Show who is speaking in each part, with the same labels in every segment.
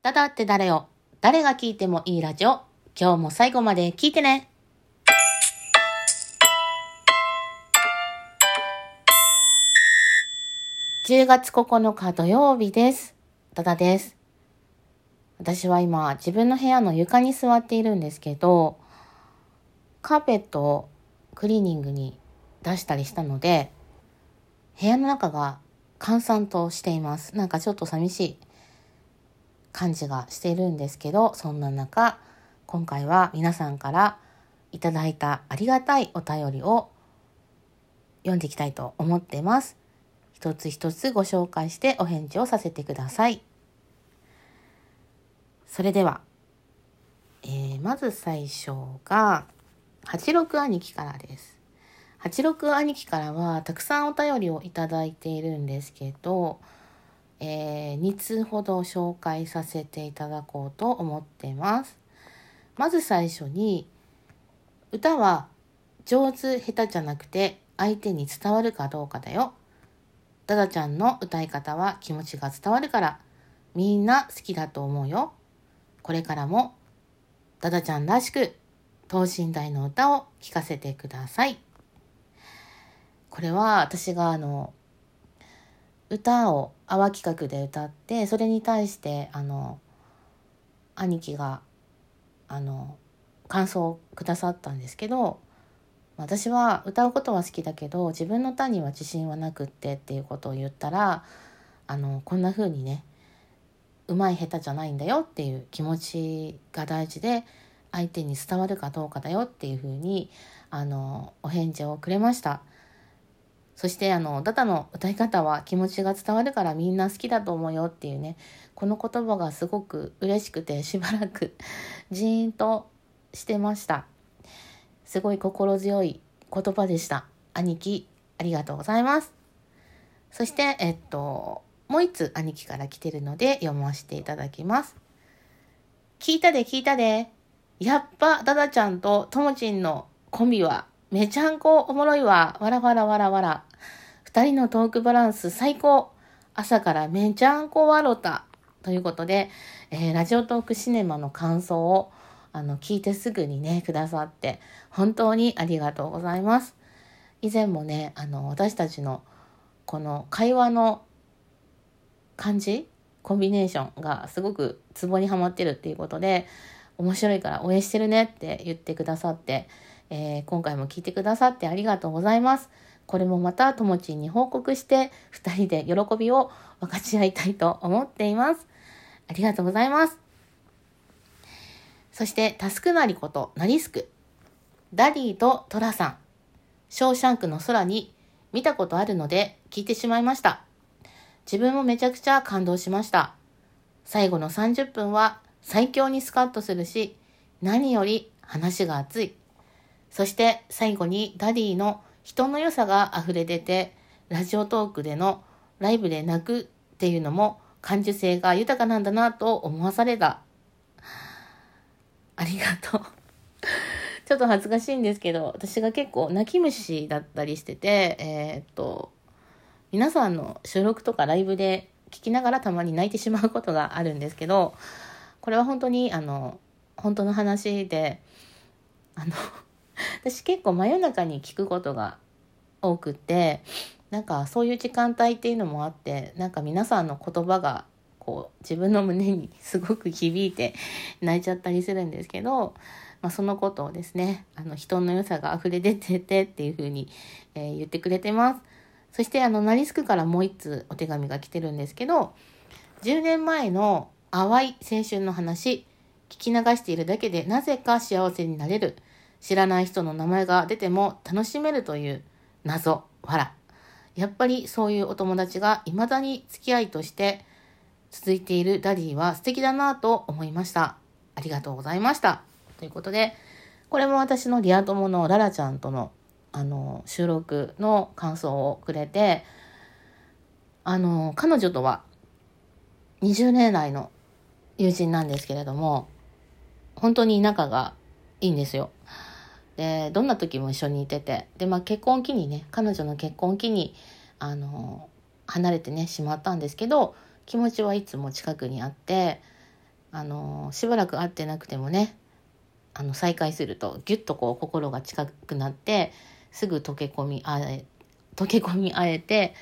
Speaker 1: ただって誰よ誰が聞いてもいいラジオ。今日も最後まで聞いてね。10月9日土曜日です。ただです。私は今自分の部屋の床に座っているんですけど、カーペットをクリーニングに出したりしたので、部屋の中が閑散としています。なんかちょっと寂しい感じがしているんですけど、そんな中、今回は皆さんからいただいたありがたいお便りを読んでいきたいと思ってます。一つ一つご紹介してお返事をさせてください。それでは、えー、まず最初が、86兄貴からです。86兄貴からはたくさんお便りをいただいているんですけど、えー、2通ほど紹介させていただこうと思ってます。まず最初に、歌は上手下手じゃなくて相手に伝わるかどうかだよ。ダダちゃんの歌い方は気持ちが伝わるからみんな好きだと思うよ。これからもダダちゃんらしく等身大の歌を聴かせてください。これは私があの歌を泡企画で歌ってそれに対してあの兄貴があの感想をくださったんですけど私は歌うことは好きだけど自分の歌には自信はなくってっていうことを言ったらあのこんな風にねうまい下手じゃないんだよっていう気持ちが大事で相手に伝わるかどうかだよっていう風にあのお返事をくれました。そしてあのダダの歌い方は気持ちが伝わるからみんな好きだと思うよっていうね。この言葉がすごく嬉しくてしばらく ジーンとしてました。すごい心強い言葉でした。兄貴ありがとうございます。そしてえっともう一つ兄貴から来てるので読ませていただきます。聞いたで聞いたで。やっぱダダちゃんとともちんのコンビはめちゃんこおもろいわ。わらわらわらわら。二人のトークバランス最高。朝からめちゃんこわろた。ということで、えー、ラジオトークシネマの感想をあの聞いてすぐにねくださって本当にありがとうございます。以前もねあの私たちのこの会話の感じコンビネーションがすごくツボにはまってるっていうことで面白いから応援してるねって言ってくださって、えー、今回も聞いてくださってありがとうございます。これもまたともちんに報告して2人で喜びを分かち合いたいと思っていますありがとうございますそして、タスクなりこと、ナリスク。ダディとトラさん。ショーシャンクの空に見たことあるので聞いてしまいました。自分もめちゃくちゃ感動しました。最後の30分は最強にスカッとするし、何より話が熱い。そして最後にダディの人の良さが溢れ出て、ラジオトークでのライブで泣くっていうのも感受性が豊かなんだなと思わされた。ありがとう。ちょっと恥ずかしいんですけど、私が結構泣き虫だったりしてて、えー、っと、皆さんの収録とかライブで聞きながらたまに泣いてしまうことがあるんですけど、これは本当に、あの、本当の話で、あの、私結構真夜中に聞くことが多くて、なんかそういう時間帯っていうのもあって、なんか皆さんの言葉がこう自分の胸に すごく響いて泣いちゃったりするんですけど、まあ、そのことをですねあの人の良さが溢れ出ててっていうふうに、えー、言ってくれてます。そしてあのナリスクからもう一通お手紙が来てるんですけど10年前の淡い青春の話聞き流しているだけでなぜか幸せになれる。知らない人の名前が出ても楽しめるという謎わらやっぱりそういうお友達が未だに付き合いとして続いているダディは素敵だなと思いました。ありがとうございました。ということで、これも私のリア友のララちゃんとのあの収録の感想をくれて、あの、彼女とは20年来の友人なんですけれども、本当に仲がいいんですよ。で、どんな時も一緒にいてて、で、まあ結婚期にね、彼女の結婚期に、あの、離れてね、しまったんですけど、気持ちはいつも近くにあってあの、しばらく会ってなくてもね、あの、再会すると、ぎゅっとこう、心が近くなって、すぐ溶け込みあえ、溶け込み合えて、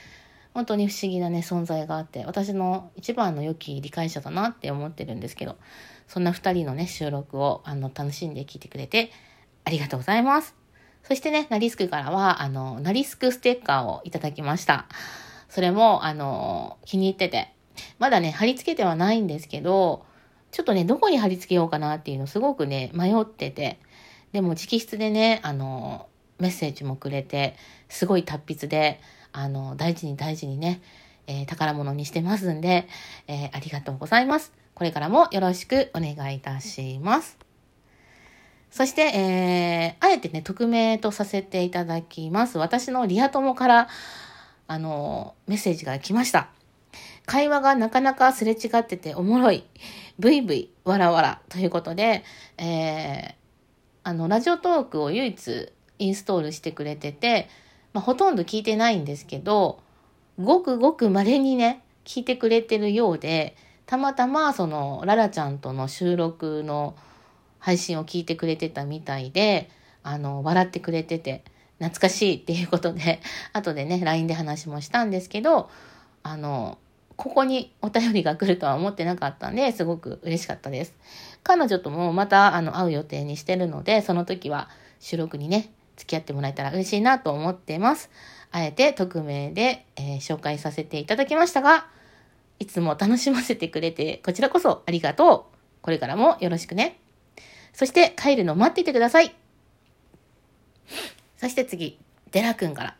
Speaker 1: 本当に不思議なね、存在があって、私の一番の良き理解者だなって思ってるんですけど、そんな二人のね、収録を、あの、楽しんで聞いてくれて、ありがとうございます。そしてね、ナリスクからは、あの、ナリスクステッカーをいただきました。それも、あの、気に入ってて、まだね、貼り付けてはないんですけど、ちょっとね、どこに貼り付けようかなっていうのすごくね、迷ってて、でも直筆でね、あの、メッセージもくれて、すごい達筆で、あの、大事に大事にね、えー、宝物にしてますんで、えー、ありがとうございます。これからもよろしくお願いいたします。そして、えー、あえてね、匿名とさせていただきます。私のリア友から、あの、メッセージが来ました。会話がなかなかすれ違ってておもろい。ブイブイ、わらわら。ということで、えー、あの、ラジオトークを唯一インストールしてくれてて、まあ、ほとんど聞いてないんですけど、ごくごく稀にね、聞いてくれてるようで、たまたまその、ララちゃんとの収録の配信を聞いてくれてたみたいで、あの、笑ってくれてて、懐かしいっていうことで、後でね、LINE で話もしたんですけど、あの、ここにお便りが来るとは思ってなかったんで、すごく嬉しかったです。彼女ともまた、あの、会う予定にしてるので、その時は収録にね、付き合ってもらえたら嬉しいなと思ってます。あえて匿名で、えー、紹介させていただきましたが、いつも楽しませてくれて、こちらこそありがとう。これからもよろしくね。そして帰るの待っていてください。そして次、デラくんから。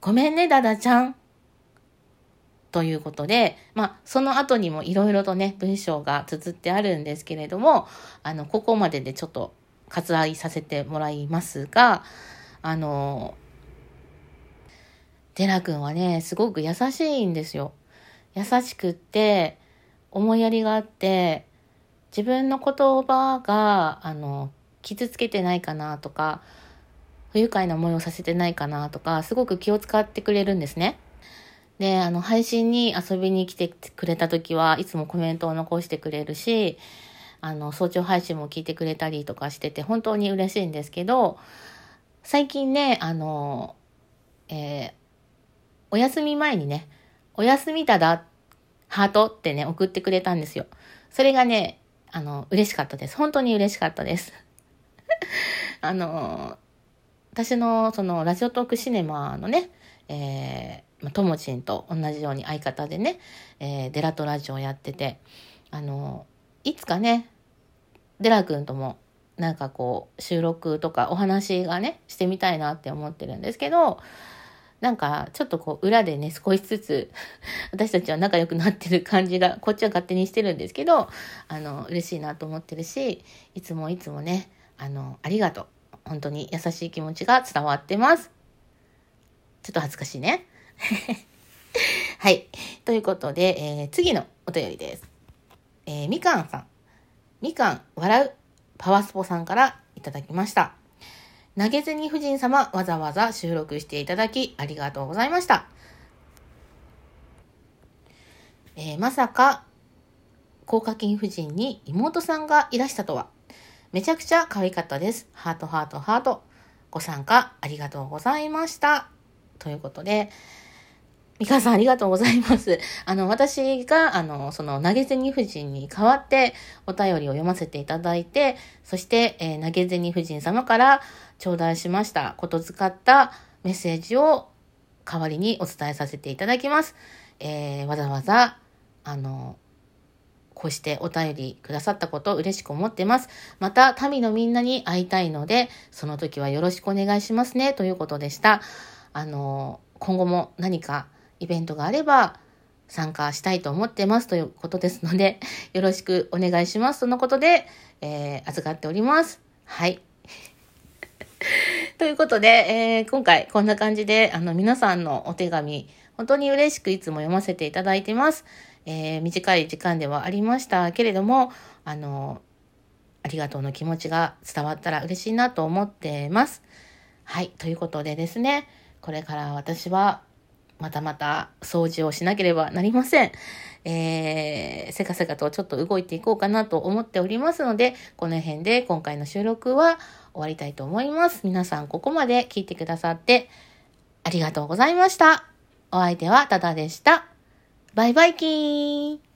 Speaker 1: ごめんね、ダダちゃん。ということで、まあ、その後にもいろいろとね、文章が綴ってあるんですけれども、あの、ここまででちょっと割愛させてもらいますが、あの、テラ君はね、すごく優しいんですよ。優しくって、思いやりがあって、自分の言葉が、あの、傷つけてないかなとか、不愉快な思いをさせてないかなとか、すごく気を使ってくれるんですね。で、あの、配信に遊びに来てくれた時はいつもコメントを残してくれるし、あの、早朝配信も聞いてくれたりとかしてて、本当に嬉しいんですけど、最近ね、あの、えー、お休み前にね、お休みただ、ハートってね、送ってくれたんですよ。それがね、あの、嬉しかったです。本当に嬉しかったです。あの、私のそのラジオトークシネマのね、えー、ともちんと同じように相方でね、えー、デラトラジオやってて、あの、いつかね、デラ君ともなんかこう収録とかお話がねしてみたいなって思ってるんですけどなんかちょっとこう裏でね少しずつ 私たちは仲良くなってる感じがこっちは勝手にしてるんですけどあの嬉しいなと思ってるしいつもいつもねあのありがとう。本当に優しい気持ちが伝わってます。ちょっと恥ずかしいね。はい。ということで、えー、次のお便りです。えー、みかんさん。みかん笑うパワスポさんからいただきました。投げ銭夫人様わざわざ収録していただきありがとうございました。えー、まさか、高課金夫人に妹さんがいらしたとは。めちゃくちゃ可愛かったです。ハートハートハート。ご参加ありがとうございました。ということで、ミカさんありがとうございます。あの、私が、あの、その投げ銭夫人に代わってお便りを読ませていただいて、そして、えー、投げ銭夫人様から頂戴しましたことづかったメッセージを代わりにお伝えさせていただきます。えー、わざわざ、あの、こうしてお便りくださったことを嬉しく思ってます。また、民のみんなに会いたいので、その時はよろしくお願いしますね、ということでした。あの、今後も何かイベントがあれば参加したいと思ってますということですので、よろしくお願いします。とのことで、えー、預かっております。はい。ということで、えー、今回こんな感じで、あの、皆さんのお手紙、本当に嬉しくいつも読ませていただいてます。えー、短い時間ではありましたけれども、あの、ありがとうの気持ちが伝わったら嬉しいなと思ってます。はい。ということでですね、これから私はまたまた掃除をしなければなりません。えー、せかせかとちょっと動いていこうかなと思っておりますので、この辺で今回の収録は終わりたいと思います。皆さんここまで聞いてくださってありがとうございました。お相手はタダでした。バイバイキーン